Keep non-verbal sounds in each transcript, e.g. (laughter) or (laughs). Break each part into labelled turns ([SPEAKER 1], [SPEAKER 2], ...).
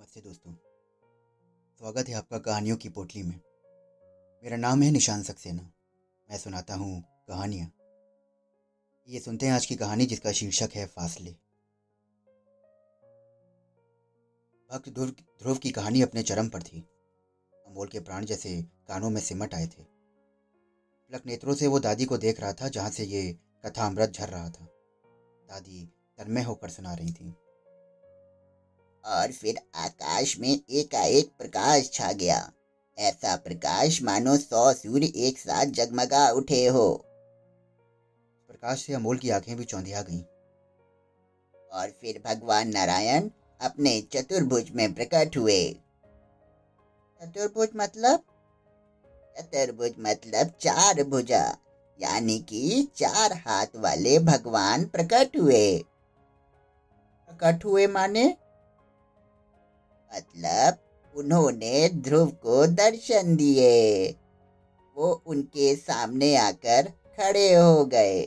[SPEAKER 1] नमस्ते दोस्तों। स्वागत है आपका कहानियों की पोटली में। मेरा नाम है निशान सक्सेना। मैं सुनाता हूँ कहानियाँ। ये सुनते हैं आज की कहानी जिसका शीर्षक है फासले। भक्त ध्रुव ध्रुव की कहानी अपने चरम पर थी। अमोल के प्राण जैसे कानों में सिमट आए थे। पलक नेत्रों से वो दादी को देख रहा था जहाँ से ये कथा अमृत झर रहा था। दादी तन्मय होकर सुना रही थी।
[SPEAKER 2] और फिर आकाश में एकाएक प्रकाश छा गया। ऐसा प्रकाश मानो सौ सूर्य एक साथ जगमगा उठे हो।
[SPEAKER 1] प्रकाश से अमोल की आँखें भी चौंधिया गईं।
[SPEAKER 2] और फिर भगवान नारायण अपने चतुर्भुज में प्रकट हुए। चतुर्भुज मतलब? चतुर्भुज मतलब चार भुजा यानी कि चार हाथ वाले भगवान प्रकट हुए। प्रकट हुए माने? मतलब उन्होंने ध्रुव को दर्शन दिए। वो उनके सामने आकर खड़े हो गए।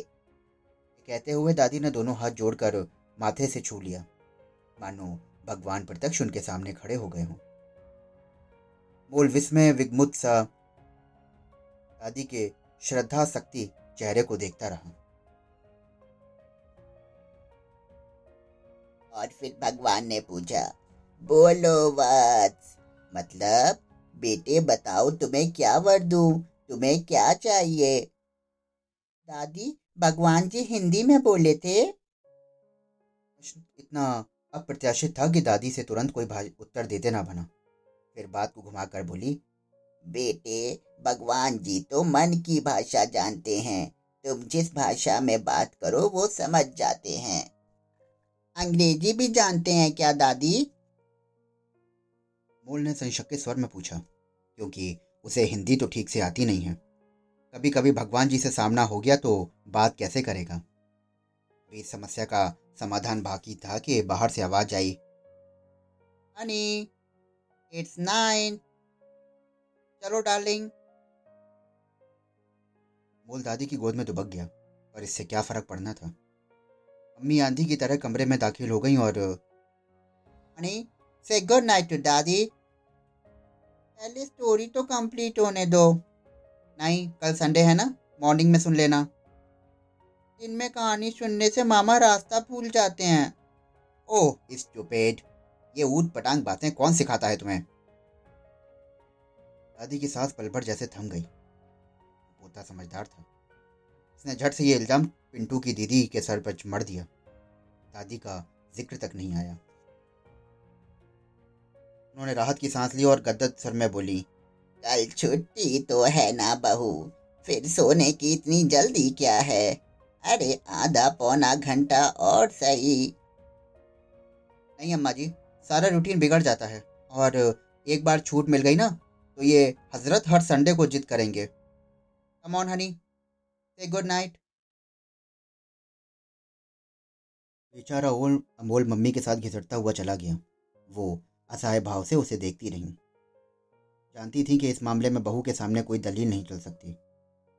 [SPEAKER 1] कहते हुए दादी ने दोनों हाथ जोड़कर माथे से छू लिया। मानो भगवान प्रत्यक्ष उनके सामने खड़े हो गए हों। मूल विस्मय विगमुत सा दादी के श्रद्धा शक्ति चेहरे को देखता रहा।
[SPEAKER 2] और फिर भगवान ने पूछा बोलो वत्स मतलब बेटे, बताओ तुम्हें क्या वर दूँ तुम्हें क्या चाहिए? दादी, भगवान जी हिंदी में बोले थे।
[SPEAKER 1] इतना अप्रत्याशित था कि दादी से तुरंत कोई उत्तर देते ना बना। फिर बात को घुमाकर बोली,
[SPEAKER 2] बेटे, भगवान जी तो मन की भाषा जानते हैं। तुम जिस भाषा में बात करो वो समझ जाते हैं। अंग्रेज़ी भी जानते हैं क्या दादी?
[SPEAKER 1] मूल ने संशक के स्वर में पूछा, क्योंकि उसे हिंदी तो ठीक से आती नहीं है। कभी कभी भगवान जी से सामना हो गया तो बात कैसे करेगा? इस समस्या का समाधान बाकी था कि बाहर से आवाज़ आई।
[SPEAKER 2] हनी इट्स नाइन चलो डार्लिंग
[SPEAKER 1] मूल दादी की गोद में दुबक गया, पर इससे क्या फ़र्क पड़ना था? अम्मी आंधी की तरह कमरे में दाखिल हो गई और,
[SPEAKER 2] हनी से गुड नाइट टू दादी पहले स्टोरी तो कंप्लीट होने दो। नहीं, कल संडे है ना? मॉर्निंग में सुन लेना। दिन में कहानी सुनने से मामा रास्ता भूल जाते हैं।
[SPEAKER 1] ओह स्टूपिड ये ऊट पटांग बातें कौन सिखाता है तुम्हें? दादी की सांस पलभर जैसे थम गई। पोता समझदार था। उसने झट से ये इल्ज़ाम पिंटू की दीदी के सर पर मर दिया। दादी का ज़िक्र तक नहीं आया। उन्होंने राहत की सांस ली और गद्दत सर में बोली,
[SPEAKER 2] कल छुट्टी तो है ना बहू, फिर सोने की इतनी जल्दी क्या है? अरे आधा पौना घंटा और सही।
[SPEAKER 1] नहीं अम्मा जी, सारा रूटीन बिगड़ जाता है और एक बार छूट मिल गई ना तो ये हज़रत हर संडे को जिद करेंगे। कम ऑन हनी से गुड नाइट बेचारा ओल अमोल मम्मी के साथ घिसटता हुआ चला गया। वो असहाय भाव से उसे देखती रहीं। जानती थी कि इस मामले में बहू के सामने कोई दलील नहीं चल सकती।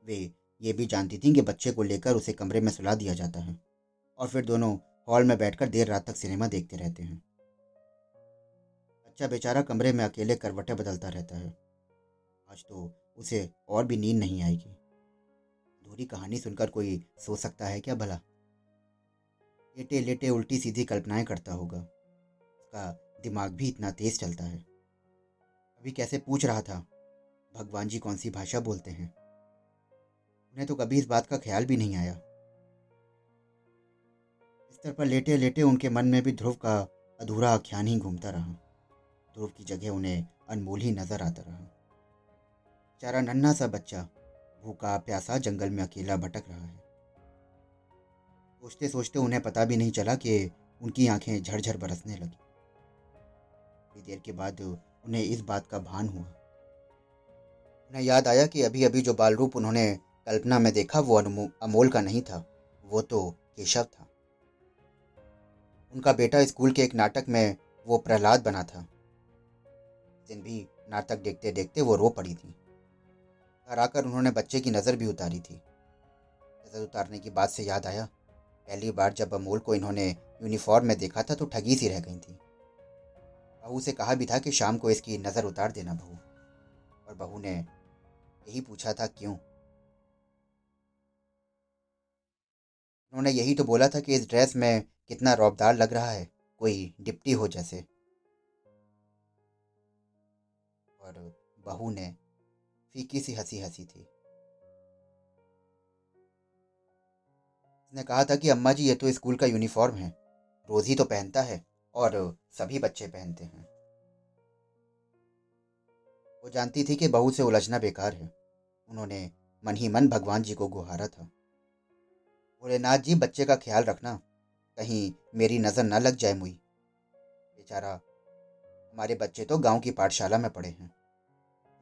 [SPEAKER 1] वे ये भी जानती थी कि बच्चे को लेकर उसे कमरे में सुला दिया जाता है और फिर दोनों हॉल में बैठकर देर रात तक सिनेमा देखते रहते हैं। बच्चा बेचारा कमरे में अकेले करवटे बदलता रहता है। आज तो उसे और भी नींद नहीं आएगी। अधूरी कहानी सुनकर कोई सो सकता है क्या भला? लेटे लेटे उल्टी सीधी कल्पनाएँ करता होगा। उसका दिमाग भी इतना तेज चलता है। अभी कैसे पूछ रहा था, भगवान जी कौन सी भाषा बोलते हैं? उन्हें तो कभी इस बात का ख्याल भी नहीं आया। इस तरह पर लेटे लेटे उनके मन में भी ध्रुव का अधूरा आख्यान ही घूमता रहा। ध्रुव की जगह उन्हें अनमोल ही नज़र आता रहा। चारा नन्ना सा बच्चा, भूखा, प्यासा जंगल में अकेला भटक रहा है। सोचते सोचते उन्हें पता भी नहीं चला कि उनकी आँखें झरझर बरसने लगी। थोड़ी देर के बाद उन्हें इस बात का भान हुआ। उन्हें याद आया कि अभी अभी जो बाल रूप उन्होंने कल्पना में देखा, वो अमोल का नहीं था, वो तो केशव था। उनका बेटा स्कूल के एक नाटक में वो प्रहलाद बना था। दिन भी नाटक देखते देखते वो रो पड़ी थी। घर आकर उन्होंने बच्चे की नज़र भी उतारी थी। नज़र उतारने की बात से याद आया, पहली बार जब अमोल को इन्होंने यूनिफॉर्म में देखा था तो ठगी सी रह गई थी। बहू से कहा भी था कि शाम को इसकी नज़र उतार देना बहू। और बहू ने यही पूछा था, क्यों? उन्होंने यही तो बोला था कि इस ड्रेस में कितना रौबदार लग रहा है, कोई डिप्टी हो जैसे। और बहू ने फीकी सी हँसी हँसी थी। उसने कहा था कि, अम्मा जी, ये तो स्कूल का यूनिफॉर्म है, रोज ही तो पहनता है। और सभी बच्चे पहनते हैं। वो जानती थी कि बहू से उलझना बेकार है। उन्होंने मन ही मन भगवान जी को गुहारा था। भोलेनाथ जी, बच्चे का ख्याल रखना, कहीं मेरी नज़र न लग जाए मुई। बेचारा, हमारे बच्चे तो गाँव की पाठशाला में पढ़े हैं।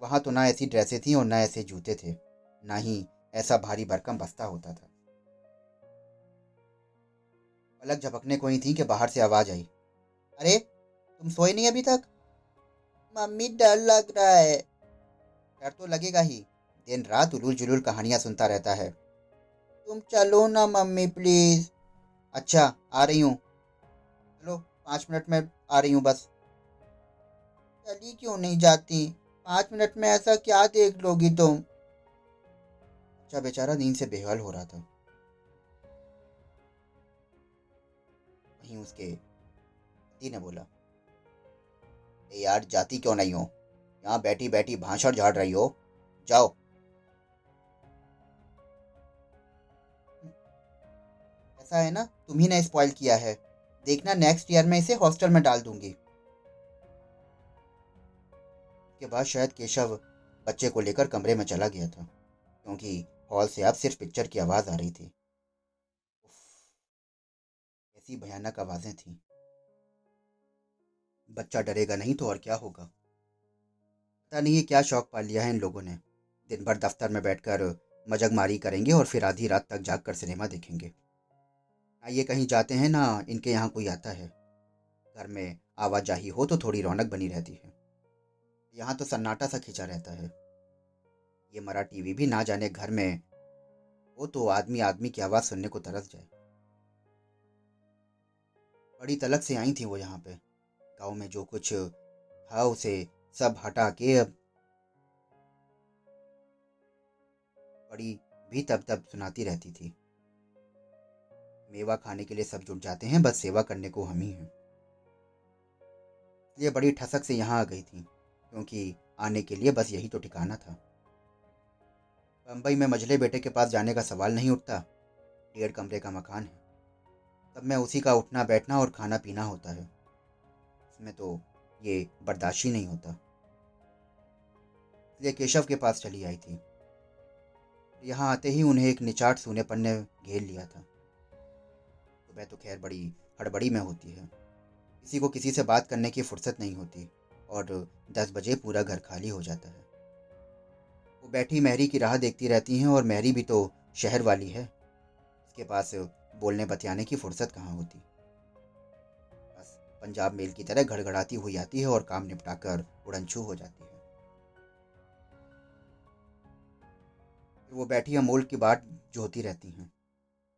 [SPEAKER 1] वहाँ तो ना ऐसी ड्रेसें थी और ना ऐसे जूते थे, ना ही ऐसा भारी भरकम बस्ता होता था। पलक झपकने को ही थी कि बाहर से आवाज़ आई। अरे, तुम सोए नहीं अभी तक?
[SPEAKER 2] मम्मी, डर लग रहा है।
[SPEAKER 1] डर तो लगेगा ही। दिन रात उलूल जुलूल कहानियाँ सुनता रहता है।
[SPEAKER 2] तुम चलो ना मम्मी प्लीज़
[SPEAKER 1] अच्छा आ रही हूँ। चलो, पाँच मिनट में आ रही हूँ बस।
[SPEAKER 2] चली क्यों नहीं जाती? पाँच मिनट में ऐसा क्या देख लोगी तुम?
[SPEAKER 1] अच्छा बेचारा नींद से बेहाल हो रहा था। वहीं उसके पति ने बोला यार, जाती क्यों नहीं हो? यहाँ बैठी बैठी भाषण झाड़ रही हो। जाओ।
[SPEAKER 2] ऐसा है ना? तुम्ही ने स्पॉइल किया है। देखना नेक्स्ट ईयर में इसे हॉस्टल में डाल दूँगी।
[SPEAKER 1] के बाद शायद केशव बच्चे को लेकर कमरे में चला गया था, क्योंकि हॉल से अब सिर्फ़ पिक्चर की आवाज़ आ रही थी। ऐसी भयानक आवाज़ें थीं। बच्चा डरेगा नहीं तो और क्या होगा? पता नहीं है क्या शौक पाल लिया है इन लोगों ने। दिन भर दफ्तर में बैठकर मजगमारी करेंगे और फिर आधी रात तक जाग कर सिनेमा देखेंगे। ना ये कहीं जाते हैं, ना इनके यहाँ कोई आता है। घर में आवाजाही हो तो थोड़ी रौनक बनी रहती है। यहाँ तो सन्नाटा सा खींचा रहता है। ये मरा टीवी भी ना जाने घर में हो तो आदमी आदमी की आवाज़ सुनने को तरस जाए। बड़ी तलक से आई थी वो यहाँ पे। गाँव में जो कुछ था उसे सब हटा के अब बड़ी भी तब तब सुनाती रहती थी। मेवा खाने के लिए सब जुट जाते हैं, बस सेवा करने को हम ही हैं। इसलिए बड़ी ठसक से यहाँ आ गई थी, क्योंकि आने के लिए बस यही तो ठिकाना था। बम्बई में मझले बेटे के पास जाने का सवाल नहीं उठता। डेढ़ कमरे का मकान है। तब मैं उसी का उठना बैठना और खाना पीना होता है। उसमें तो ये बर्दाश्त ही नहीं होता। इसलिए केशव के पास चली आई थी। यहाँ आते ही उन्हें एक निचाट सूनेपन ने घेर लिया था। सुबह तो खैर बड़ी हड़बड़ी में होती है। किसी को किसी से बात करने की फुर्सत नहीं होती और दस बजे पूरा घर खाली हो जाता है। वो बैठी महरी की राह देखती रहती हैं और महरी भी तो शहर वाली है। उसके पास बोलने बतियाने की फुर्सत कहाँ होती? पंजाब मेल की तरह घड़घड़ाती हुई आती है और काम निपटाकर उड़नछू हो जाती है। वो बैठी अमोल की बात जो होती रहती हैं।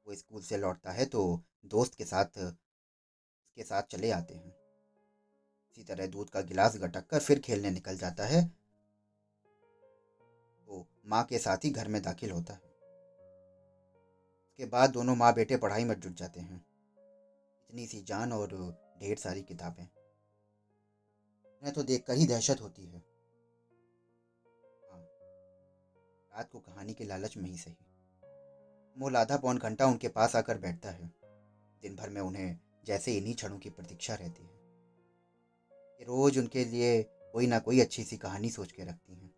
[SPEAKER 1] वो स्कूल से लौटता है तो दोस्त के साथ उसके साथ चले आते हैं। इसी तरह दूध का गिलास गटक कर फिर खेलने निकल जाता है। तो माँ के साथ ही घर में दाखिल होता है। उसके बाद दोनों माँ बेटे पढ़ाई में जुट जाते हैं। इतनी सी जान और ढेर सारी किताबें। उन्हें तो देखकर ही दहशत होती है। हाँ रात को कहानी के लालच में ही सही। मोल आधा पौन घंटा उनके पास आकर बैठता है। दिन भर में उन्हें जैसे इन्हीं क्षणों की प्रतीक्षा रहती है। कि रोज उनके लिए कोई ना कोई अच्छी सी कहानी सोच के रखती हैं।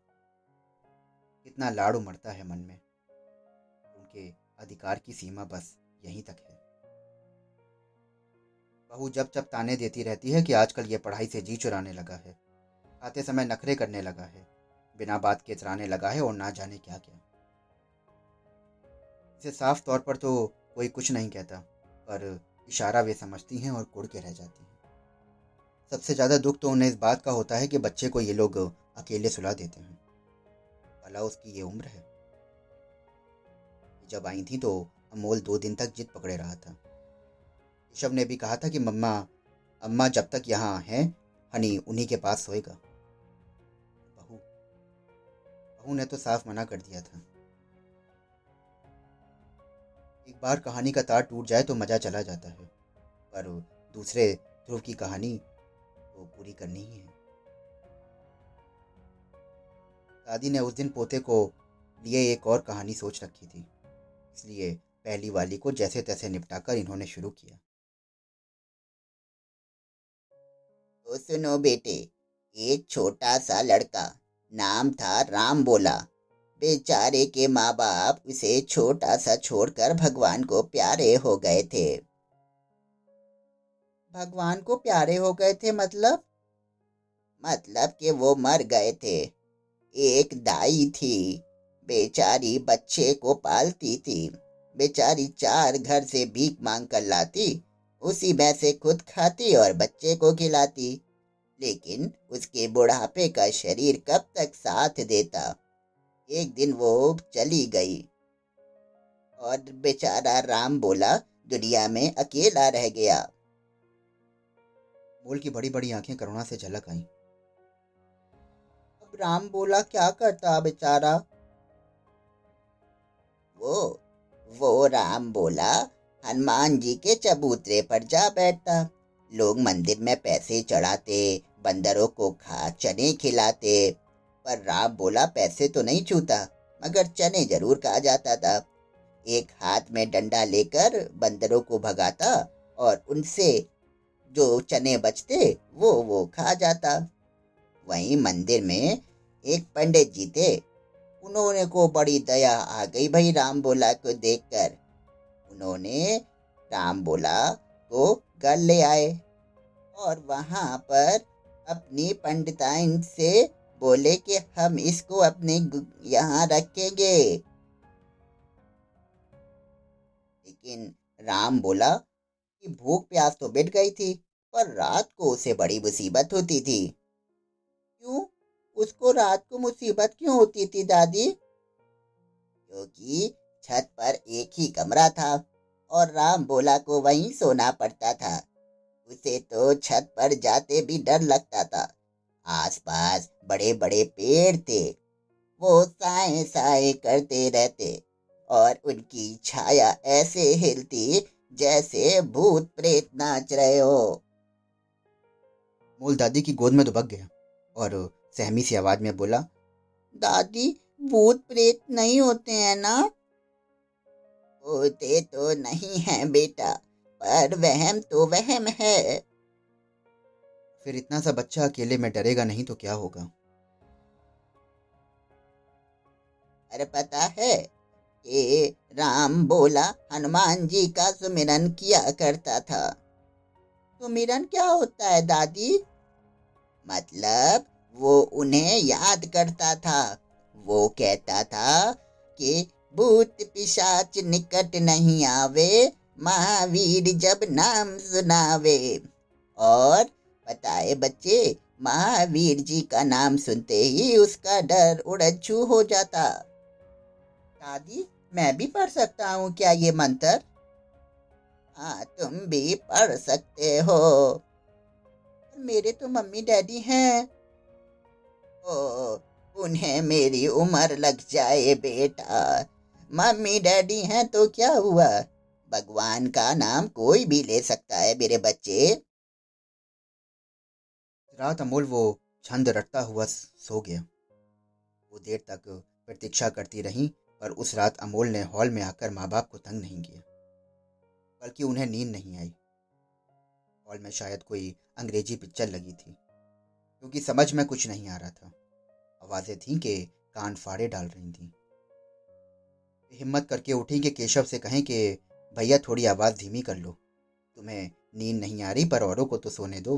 [SPEAKER 1] कितना लाड़ उमड़ता है मन में। उनके अधिकार की सीमा बस यहीं तक है। बहू जब जब ताने देती रहती है कि आजकल ये पढ़ाई से जी चुराने लगा है। खाते समय नखरे करने लगा है। बिना बात के चराने लगा है और ना जाने क्या क्या। इसे साफ़ तौर पर तो कोई कुछ नहीं कहता, पर इशारा वे समझती हैं और कुड़ के रह जाती हैं। सबसे ज़्यादा दुख तो उन्हें इस बात का होता है कि बच्चे को ये लोग अकेले सुला देते हैं। भला उसकी ये उम्र है। जब आई थी तो अमोल दो दिन तक जिद पकड़े रहा था। केशव ने भी कहा था कि मम्मा, अम्मा जब तक यहाँ हैं,
[SPEAKER 3] हनी उन्हीं के पास सोएगा। बहू बहू ने तो साफ़ मना कर दिया था। एक बार कहानी का तार टूट जाए तो मज़ा चला जाता है, पर दूसरे ध्रुव की कहानी तो पूरी करनी ही है। दादी ने उस दिन पोते को लिए एक और कहानी सोच रखी थी, इसलिए पहली वाली को जैसे तैसे निपटाकर इन्होंने शुरू किया।
[SPEAKER 1] तो सुनो बेटे, एक छोटा सा लड़का, नाम था राम बोला। बेचारे के माँ बाप उसे छोटा सा छोड़कर भगवान को प्यारे हो गए थे। भगवान को प्यारे हो गए थे मतलब? मतलब कि वो मर गए थे। एक दाई थी। बेचारी बच्चे को पालती थी। बेचारी चार घर से भीख मांग कर लाती। उसी में से खुद खाती और बच्चे को खिलाती लेकिन उसके बुढ़ापे का शरीर कब तक साथ देता? एक दिन वो चली गई। और बेचारा राम बोला दुनिया में अकेला रह गया।
[SPEAKER 3] मोल की बड़ी बड़ी आँखें करुणा से झलक आई।
[SPEAKER 1] अब राम बोला क्या करता बेचारा? वो वो राम बोला हनुमान जी के चबूतरे पर जा बैठता। लोग मंदिर में पैसे चढ़ाते, बंदरों को खा, चने खिलाते। पर राम बोला, पैसे तो नहीं छूता, मगर चने ज़रूर खा जाता था। एक हाथ में डंडा लेकर बंदरों को भगाता और उनसे जो चने बचते, वो वो खा जाता। वहीं मंदिर में एक पंडित जी थे। उन्होंने को बड़ी दया आ गई। भाई राम बोला को देखकर उन्होंने राम बोला को घर ले आए। और वहाँ पर अपनी पंडिताइन से बोले कि, हम इसको अपने यहाँ रखेंगे। लेकिन राम बोला कि भूख प्यास तो बिट गई थी, पर रात को उसे बड़ी मुसीबत होती थी। क्यों? उसको रात को मुसीबत क्यों होती थी दादी? क्योंकि छत पर एक ही कमरा था और राम बोला को वहीं सोना पड़ता था। उसे तो छत पर जाते भी डर लगता था। आसपास बड़े बड़े पेड़ थे। वो साए साए करते रहते और उनकी छाया ऐसे हिलती जैसे भूत प्रेत नाच रहे हो।
[SPEAKER 3] मोल दादी की गोद में दुबक गया और सहमी सी आवाज़ में बोला
[SPEAKER 1] दादी भूत प्रेत नहीं होते हैं ना? होते तो नहीं है बेटा पर वहम तो वहम है।
[SPEAKER 3] फिर इतना सा बच्चा अकेले में डरेगा नहीं तो क्या होगा?
[SPEAKER 1] अरे पता है कि राम बोला हनुमान जी का सुमिरन किया करता था। सुमिरन क्या होता है दादी? मतलब वो उन्हें याद करता था। वो कहता था कि भूत पिशाच निकट नहीं आवे, महावीर जब नाम सुनावे। और बताए बच्चे, महावीर जी का नाम सुनते ही उसका डर उड़छू हो जाता। दादी, मैं भी पढ़ सकता हूँ क्या ये मंत्र? हाँ तुम भी पढ़ सकते हो। मेरे तो मम्मी डैडी हैं। ओ, उन्हें मेरी उम्र लग जाए बेटा। मम्मी, डैडी हैं तो क्या हुआ? भगवान का नाम कोई भी ले सकता है मेरे बच्चे।
[SPEAKER 3] रात अमोल वो छंद रटता हुआ सो गया। वो देर तक प्रतीक्षा करती रही, पर उस रात अमोल ने हॉल में आकर माँ बाप को तंग नहीं किया, बल्कि उन्हें नींद नहीं आई। हॉल में शायद कोई अंग्रेज़ी पिक्चर लगी थी, क्योंकि समझ में कुछ नहीं आ रहा था। आवाज़ें थीं कि कान फाड़े डाल रही थीं। हिम्मत करके उठी कि केशव से कहें कि, भैया, थोड़ी आवाज़ धीमी कर लो। तुम्हें नींद नहीं आ रही, पर औरों को तो सोने दो।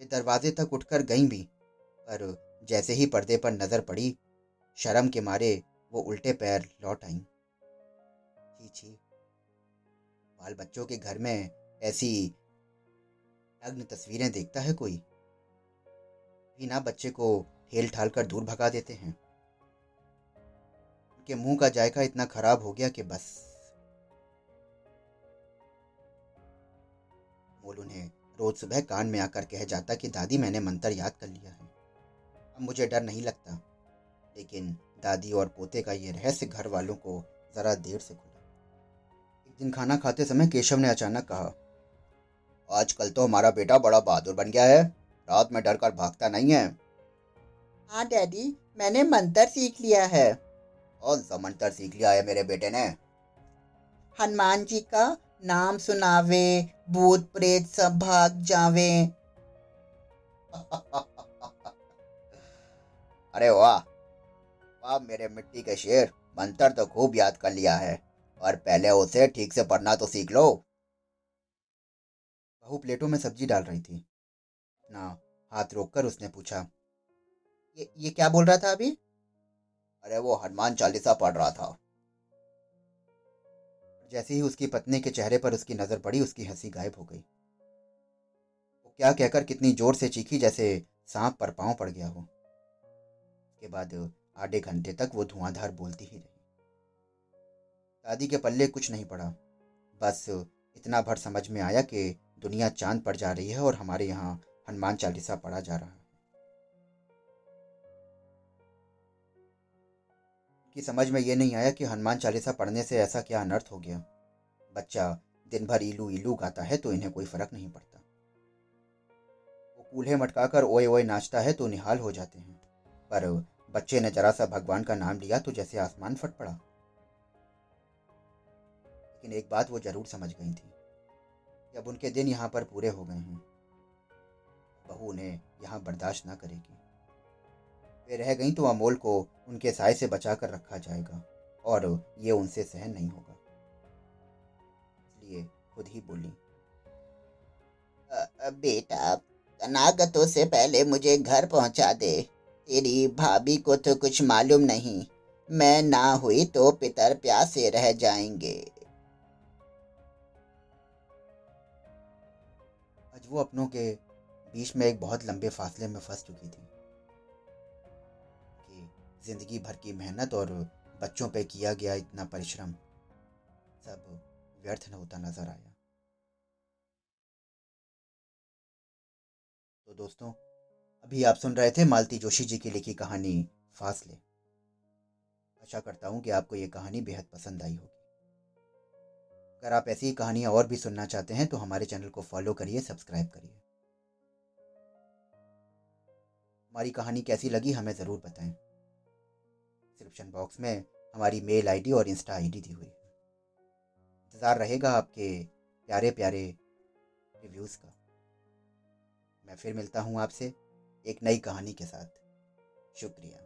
[SPEAKER 3] वे दरवाजे तक उठकर गईं भी, पर जैसे ही पर्दे पर नज़र पड़ी, शर्म के मारे वो उल्टे पैर लौट आईं। छी छी। बाल बच्चों के घर में ऐसी नग्न तस्वीरें देखता है कोई? बिना बच्चे को ठेल ठाल कर दूर भगा देते हैं। उनके मुँह का जायका इतना खराब हो गया कि बस। मोल उन्हें
[SPEAKER 1] रोज सुबह कान में आकर कह जाता कि, दादी, मैंने मंत्र याद कर लिया है। अब मुझे डर नहीं लगता। लेकिन दादी और पोते का ये रहस्य घर वालों को ज़रा देर से खुला। एक दिन खाना खाते समय केशव ने अचानक कहा, आजकल तो हमारा बेटा बड़ा बहादुर बन गया है। रात में डर कर भागता नहीं है।
[SPEAKER 2] हाँ डैडी, मैंने मंत्र सीख लिया है।
[SPEAKER 1] कौन सा मंत्र सीख लिया है मेरे बेटे ने।
[SPEAKER 2] हनुमान जी का नाम सुनावे, भूत प्रेत सब भाग जावे। (laughs)
[SPEAKER 1] अरे वाह वाह मेरे मिट्टी के शेर, मंत्र तो खूब याद कर लिया है और पहले उसे ठीक से पढ़ना तो सीख लो। बहू प्लेटों में सब्ज़ी डाल रही थी। ना, हाथ रोककर उसने पूछा,
[SPEAKER 2] ये ये क्या बोल रहा था अभी?
[SPEAKER 1] अरे वो हनुमान चालीसा पढ़ रहा था। जैसे ही उसकी पत्नी के चेहरे पर उसकी नज़र पड़ी, उसकी हँसी गायब हो गई। वो क्या कहकर कितनी ज़ोर से चीखी जैसे सांप पर पाँव पड़ गया हो। उसके बाद आधे घंटे तक वो धुआंधार बोलती ही रही। दादी के पल्ले कुछ नहीं पड़ा। बस इतना भर समझ में आया कि दुनिया चाँद पर जा रही है और हमारे यहाँ हनुमान चालीसा पढ़ा जा रहा है। कि समझ में ये नहीं आया कि हनुमान चालीसा पढ़ने से ऐसा क्या अनर्थ हो गया? बच्चा दिन भर इलू इलू गाता है तो इन्हें कोई फ़र्क नहीं पड़ता। वो कूल्हे मटकाकर ओए ओए नाचता है तो निहाल हो जाते हैं। पर बच्चे ने जरा सा भगवान का नाम लिया तो जैसे आसमान फट पड़ा। लेकिन एक बात वो ज़रूर समझ गई थी। कि अब उनके दिन यहाँ पर पूरे हो गए हैं, बहू उन्हें यहाँ बर्दाश्त ना करेगी। वे रह गई तो अमोल को उनके साय से बचा कर रखा जाएगा, और ये उनसे सहन नहीं होगा। इसलिए खुद ही बोली
[SPEAKER 2] बेटा, अनागतों से पहले मुझे घर पहुँचा दे। तेरी भाभी को तो कुछ मालूम नहीं। मैं ना हुई तो पितर प्यासे रह जाएँगे।
[SPEAKER 1] आज वो अपनों के बीच में एक बहुत लंबे फासले में फंस चुकी थी। ज़िंदगी भर की मेहनत और बच्चों पे किया गया इतना परिश्रम सब व्यर्थ न होता नज़र आया। तो दोस्तों, अभी आप सुन रहे थे मालती जोशी जी की लिखी कहानी फासले। आशा करता हूँ कि आपको ये कहानी बेहद पसंद आई होगी। अगर आप ऐसी कहानियाँ और भी सुनना चाहते हैं तो हमारे चैनल को फॉलो करिए, सब्सक्राइब करिए। हमारी कहानी कैसी लगी, हमें ज़रूर बताएँ। डिस्क्रिप्शन बॉक्स में हमारी मेल आईडी और इंस्टा आईडी दी हुई है। इंतज़ार रहेगा आपके प्यारे प्यारे रिव्यूज़ का। मैं फिर मिलता हूँ आपसे एक नई कहानी के साथ। शुक्रिया।